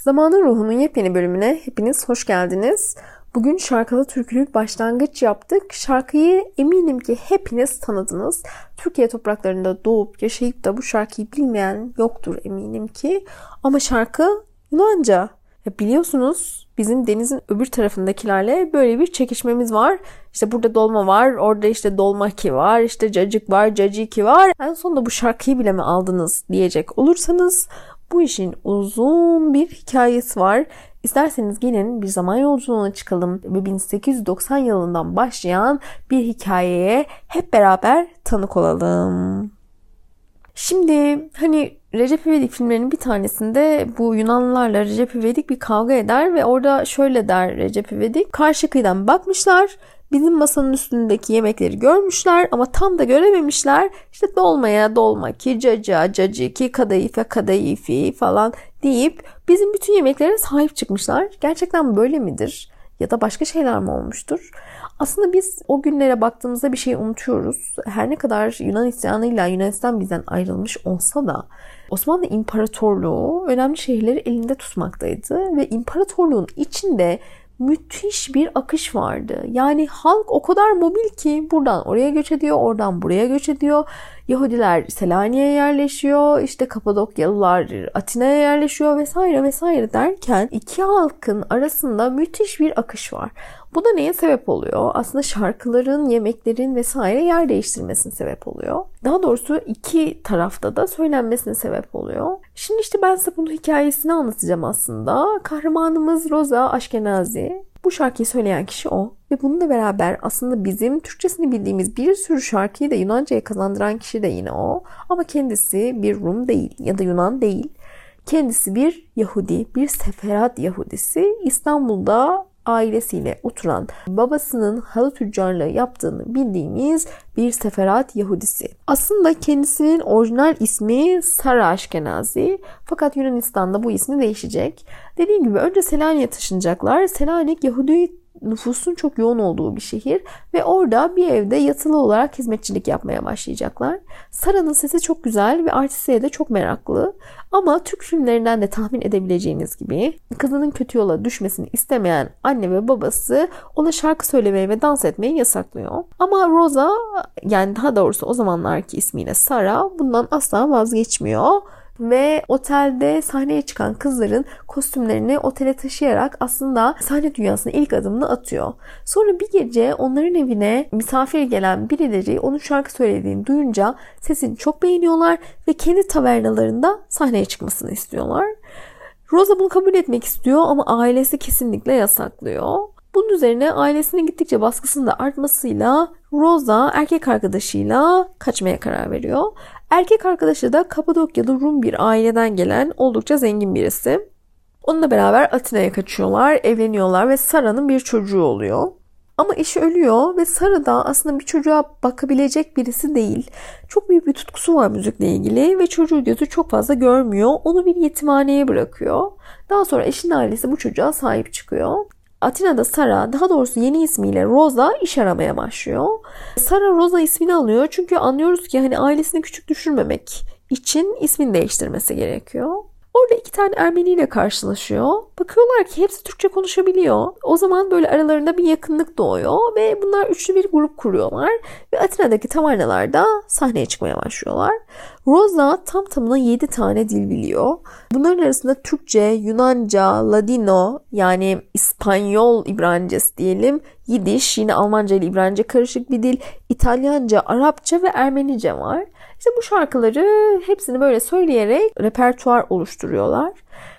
Zamanın Ruhu'nun yepyeni bölümüne hepiniz hoş geldiniz. Bugün şarkılı türkülü başlangıç yaptık. Şarkıyı eminim ki hepiniz tanıdınız. Türkiye topraklarında doğup yaşayıp da bu şarkıyı bilmeyen yoktur eminim ki. Ama şarkı Yunanca. Ya biliyorsunuz bizim denizin öbür tarafındakilerle böyle bir çekişmemiz var. İşte burada dolma var, orada işte dolma ki var, işte cacık var, caciki var. En sonunda bu şarkıyı bile mi aldınız diyecek olursanız bu işin uzun bir hikayesi var. İsterseniz gelin bir zaman yolculuğuna çıkalım ve 1890 yılından başlayan bir hikayeye hep beraber tanık olalım. Şimdi hani Recep İvedik filmlerinin bir tanesinde bu Yunanlılarla Recep İvedik bir kavga eder ve orada şöyle der Recep İvedik. Karşı kıyıdan bakmışlar bizim masanın üstündeki yemekleri görmüşler ama tam da görememişler. İşte dolmaya dolma ki caca cacı ki kadayıfe kadayıfi falan deyip bizim bütün yemeklere sahip çıkmışlar. Gerçekten böyle midir? Ya da başka şeyler mi olmuştur? Aslında biz o günlere baktığımızda bir şey unutuyoruz. Her ne kadar Yunan isyanıyla Yunanistan bizden ayrılmış olsa da Osmanlı İmparatorluğu önemli şehirleri elinde tutmaktaydı ve imparatorluğun içinde müthiş bir akış vardı. Yani halk o kadar mobil ki buradan oraya göç ediyor, oradan buraya göç ediyor. Yahudiler Selanik'e yerleşiyor, işte Kapadokyalılar Atina'ya yerleşiyor vesaire vesaire derken iki halkın arasında müthiş bir akış var. Bu da neye sebep oluyor? Aslında şarkıların, yemeklerin vesaire yer değiştirmesine sebep oluyor. Daha doğrusu iki tarafta da söylenmesine sebep oluyor. Şimdi işte ben size bunun hikayesini anlatacağım aslında. Kahramanımız Rosa Aşkenazi. Bu şarkıyı söyleyen kişi o. Ve bununla beraber aslında bizim Türkçesini bildiğimiz bir sürü şarkıyı da Yunanca'ya kazandıran kişi de yine o. Ama kendisi bir Rum değil ya da Yunan değil. Kendisi bir Yahudi, bir Seferat Yahudisi. İstanbul'da ailesiyle oturan babasının halı tüccarlığı yaptığını bildiğimiz bir seferat Yahudisi. Aslında kendisinin orijinal ismi Sara Aşkenazi fakat Yunanistan'da bu ismi değişecek. Dediğim gibi önce Selanik'e taşınacaklar. Selanik Yahudi nüfusun çok yoğun olduğu bir şehir ve orada bir evde yatılı olarak hizmetçilik yapmaya başlayacaklar. Sara'nın sesi çok güzel ve artistliğe de çok meraklı. Ama Türk filmlerinden de tahmin edebileceğiniz gibi kızının kötü yola düşmesini istemeyen anne ve babası ona şarkı söylemeyi ve dans etmeyi yasaklıyor. Ama Rosa yani daha doğrusu o zamanlarki ismiyle Sara bundan asla vazgeçmiyor ve otelde sahneye çıkan kızların kostümlerini otele taşıyarak aslında sahne dünyasına ilk adımını atıyor. Sonra bir gece onların evine misafir gelen birileri onun şarkı söylediğini duyunca sesini çok beğeniyorlar ve kendi tavernalarında sahneye çıkmasını istiyorlar. Rosa bunu kabul etmek istiyor ama ailesi kesinlikle yasaklıyor. Bunun üzerine ailesinin gittikçe baskısının da artmasıyla Rosa erkek arkadaşıyla kaçmaya karar veriyor. Erkek arkadaşı da Kapadokya'da Rum bir aileden gelen oldukça zengin birisi. Onunla beraber Atina'ya kaçıyorlar, evleniyorlar ve Sara'nın bir çocuğu oluyor. Ama eşi ölüyor ve Sara da aslında bir çocuğa bakabilecek birisi değil. Çok büyük bir tutkusu var müzikle ilgili ve çocuğu gözü çok fazla görmüyor. Onu bir yetimhaneye bırakıyor. Daha sonra eşin ailesi bu çocuğa sahip çıkıyor. Atina'da Sara, daha doğrusu yeni ismiyle Rosa iş aramaya başlıyor. Sara Rosa ismini alıyor çünkü anlıyoruz ki hani ailesini küçük düşürmemek için ismini değiştirmesi gerekiyor. Orada iki tane Ermeni ile karşılaşıyor. Bakıyorlar ki hepsi Türkçe konuşabiliyor. O zaman böyle aralarında bir yakınlık doğuyor ve bunlar üçlü bir grup kuruyorlar ve Atina'daki tavernalarda sahneye çıkmaya başlıyorlar. Rosa tam tamına 7 tane dil biliyor. Bunların arasında Türkçe, Yunanca, Ladino yani İspanyol İbrancesi diyelim, Yidiş yine Almanca ile İbranice karışık bir dil, İtalyanca, Arapça ve Ermenice var. İşte bu şarkıları hepsini böyle söyleyerek repertuar oluşturuyorlar.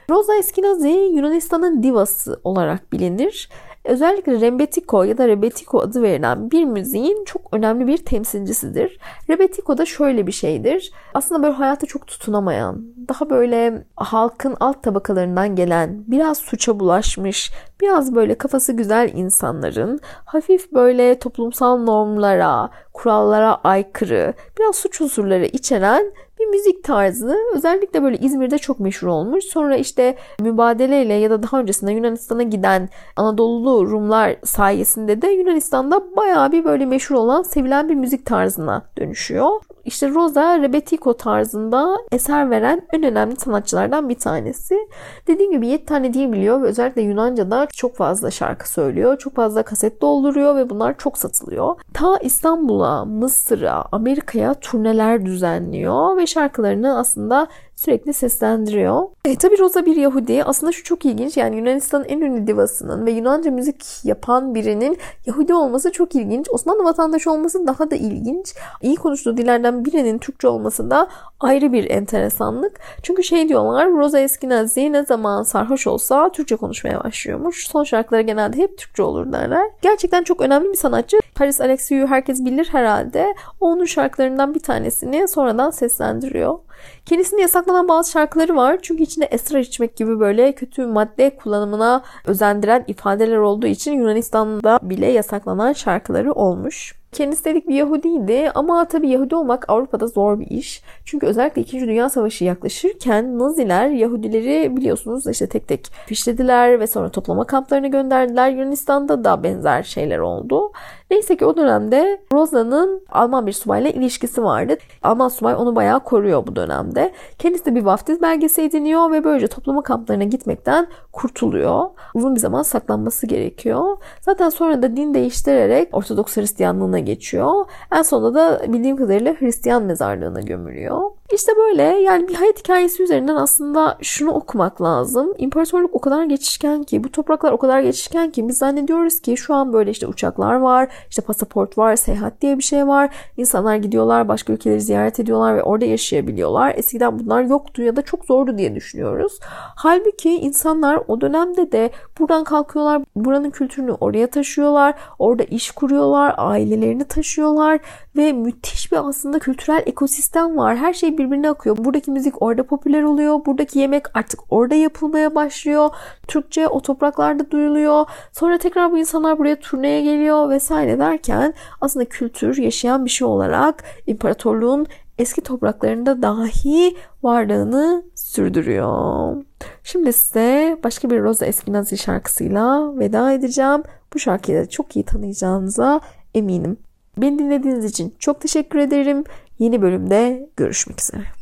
Rosa Eskenazi Yunanistan'ın divası olarak bilinir. Özellikle Rebetiko ya da Rebetiko adı verilen bir müziğin çok önemli bir temsilcisidir. Rebetiko da şöyle bir şeydir. Aslında böyle hayata çok tutunamayan, daha böyle halkın alt tabakalarından gelen, biraz suça bulaşmış, biraz böyle kafası güzel insanların hafif böyle toplumsal normlara, kurallara aykırı, biraz suç unsurları içeren bir müzik tarzı özellikle böyle İzmir'de çok meşhur olmuş. Sonra işte mübadeleyle ya da daha öncesinde Yunanistan'a giden Anadolu Rumlar sayesinde de Yunanistan'da bayağı bir böyle meşhur olan sevilen bir müzik tarzına dönüşüyor. İşte Rosa Rebetiko tarzında eser veren en önemli sanatçılardan bir tanesi. Dediğim gibi 7 tane dil biliyor ve özellikle Yunanca'da çok fazla şarkı söylüyor. Çok fazla kaset dolduruyor ve bunlar çok satılıyor. Ta İstanbul'a, Mısır'a, Amerika'ya turneler düzenliyor ve şarkılarını aslında sürekli seslendiriyor. E, tabi Rosa bir Yahudi. Aslında şu çok ilginç. Yani Yunanistan'ın en ünlü divasının ve Yunanca müzik yapan birinin Yahudi olması çok ilginç. Osmanlı vatandaşı olması daha da ilginç. İyi konuştuğu dillerden birinin Türkçe olması da ayrı bir enteresanlık. Çünkü şey diyorlar Rosa Eskenazi ne zaman sarhoş olsa Türkçe konuşmaya başlıyormuş. Son şarkıları genelde hep Türkçe olur derler. Gerçekten çok önemli bir sanatçı. Paris Alexiou'yu herkes bilir herhalde. Onun şarkılarından bir tanesini sonradan seslendiriyor. Kendisinin yasaklanan bazı şarkıları var. Çünkü içinde esrar içmek gibi böyle kötü madde kullanımına özendiren ifadeler olduğu için Yunanistan'da bile yasaklanan şarkıları olmuş. Kendisi dedik bir Yahudiydi ama tabi Yahudi olmak Avrupa'da zor bir iş. Çünkü özellikle 2. Dünya Savaşı yaklaşırken Naziler Yahudileri biliyorsunuz işte tek tek fişlediler ve sonra toplama kamplarına gönderdiler. Yunanistan'da da benzer şeyler oldu. Neyse ki o dönemde Rosa'nın Alman bir subayla ilişkisi vardı. Alman subay onu bayağı koruyor bu dönemde. Kendisi de bir vaftiz belgesi ediniyor ve böylece toplama kamplarına gitmekten kurtuluyor. Uzun bir zaman saklanması gerekiyor. Zaten sonra da din değiştirerek Ortodoks Hristiyanlığına geçiyor. En sonunda da bildiğim kadarıyla Hristiyan mezarlığına gömülüyor. İşte böyle yani bir hayat hikayesi üzerinden aslında şunu okumak lazım. İmparatorluk o kadar geçişken ki, bu topraklar o kadar geçişken ki biz zannediyoruz ki şu an böyle işte uçaklar var, işte pasaport var, seyahat diye bir şey var. İnsanlar gidiyorlar, başka ülkeleri ziyaret ediyorlar ve orada yaşayabiliyorlar. Eskiden bunlar yoktu ya da çok zordu diye düşünüyoruz. Halbuki insanlar o dönemde de buradan kalkıyorlar, buranın kültürünü oraya taşıyorlar, orada iş kuruyorlar, ailelerini taşıyorlar ve müthiş bir aslında kültürel ekosistem var. Her şey birbirine akıyor. Buradaki müzik orada popüler oluyor. Buradaki yemek artık orada yapılmaya başlıyor. Türkçe o topraklarda duyuluyor. Sonra tekrar bu insanlar buraya turneye geliyor vesaire derken aslında kültür yaşayan bir şey olarak imparatorluğun eski topraklarında dahi varlığını sürdürüyor. Şimdi size başka bir Rosa Eskenazi şarkısıyla veda edeceğim. Bu şarkıyı da çok iyi tanıyacağınıza eminim. Beni dinlediğiniz için çok teşekkür ederim. Yeni bölümde görüşmek üzere.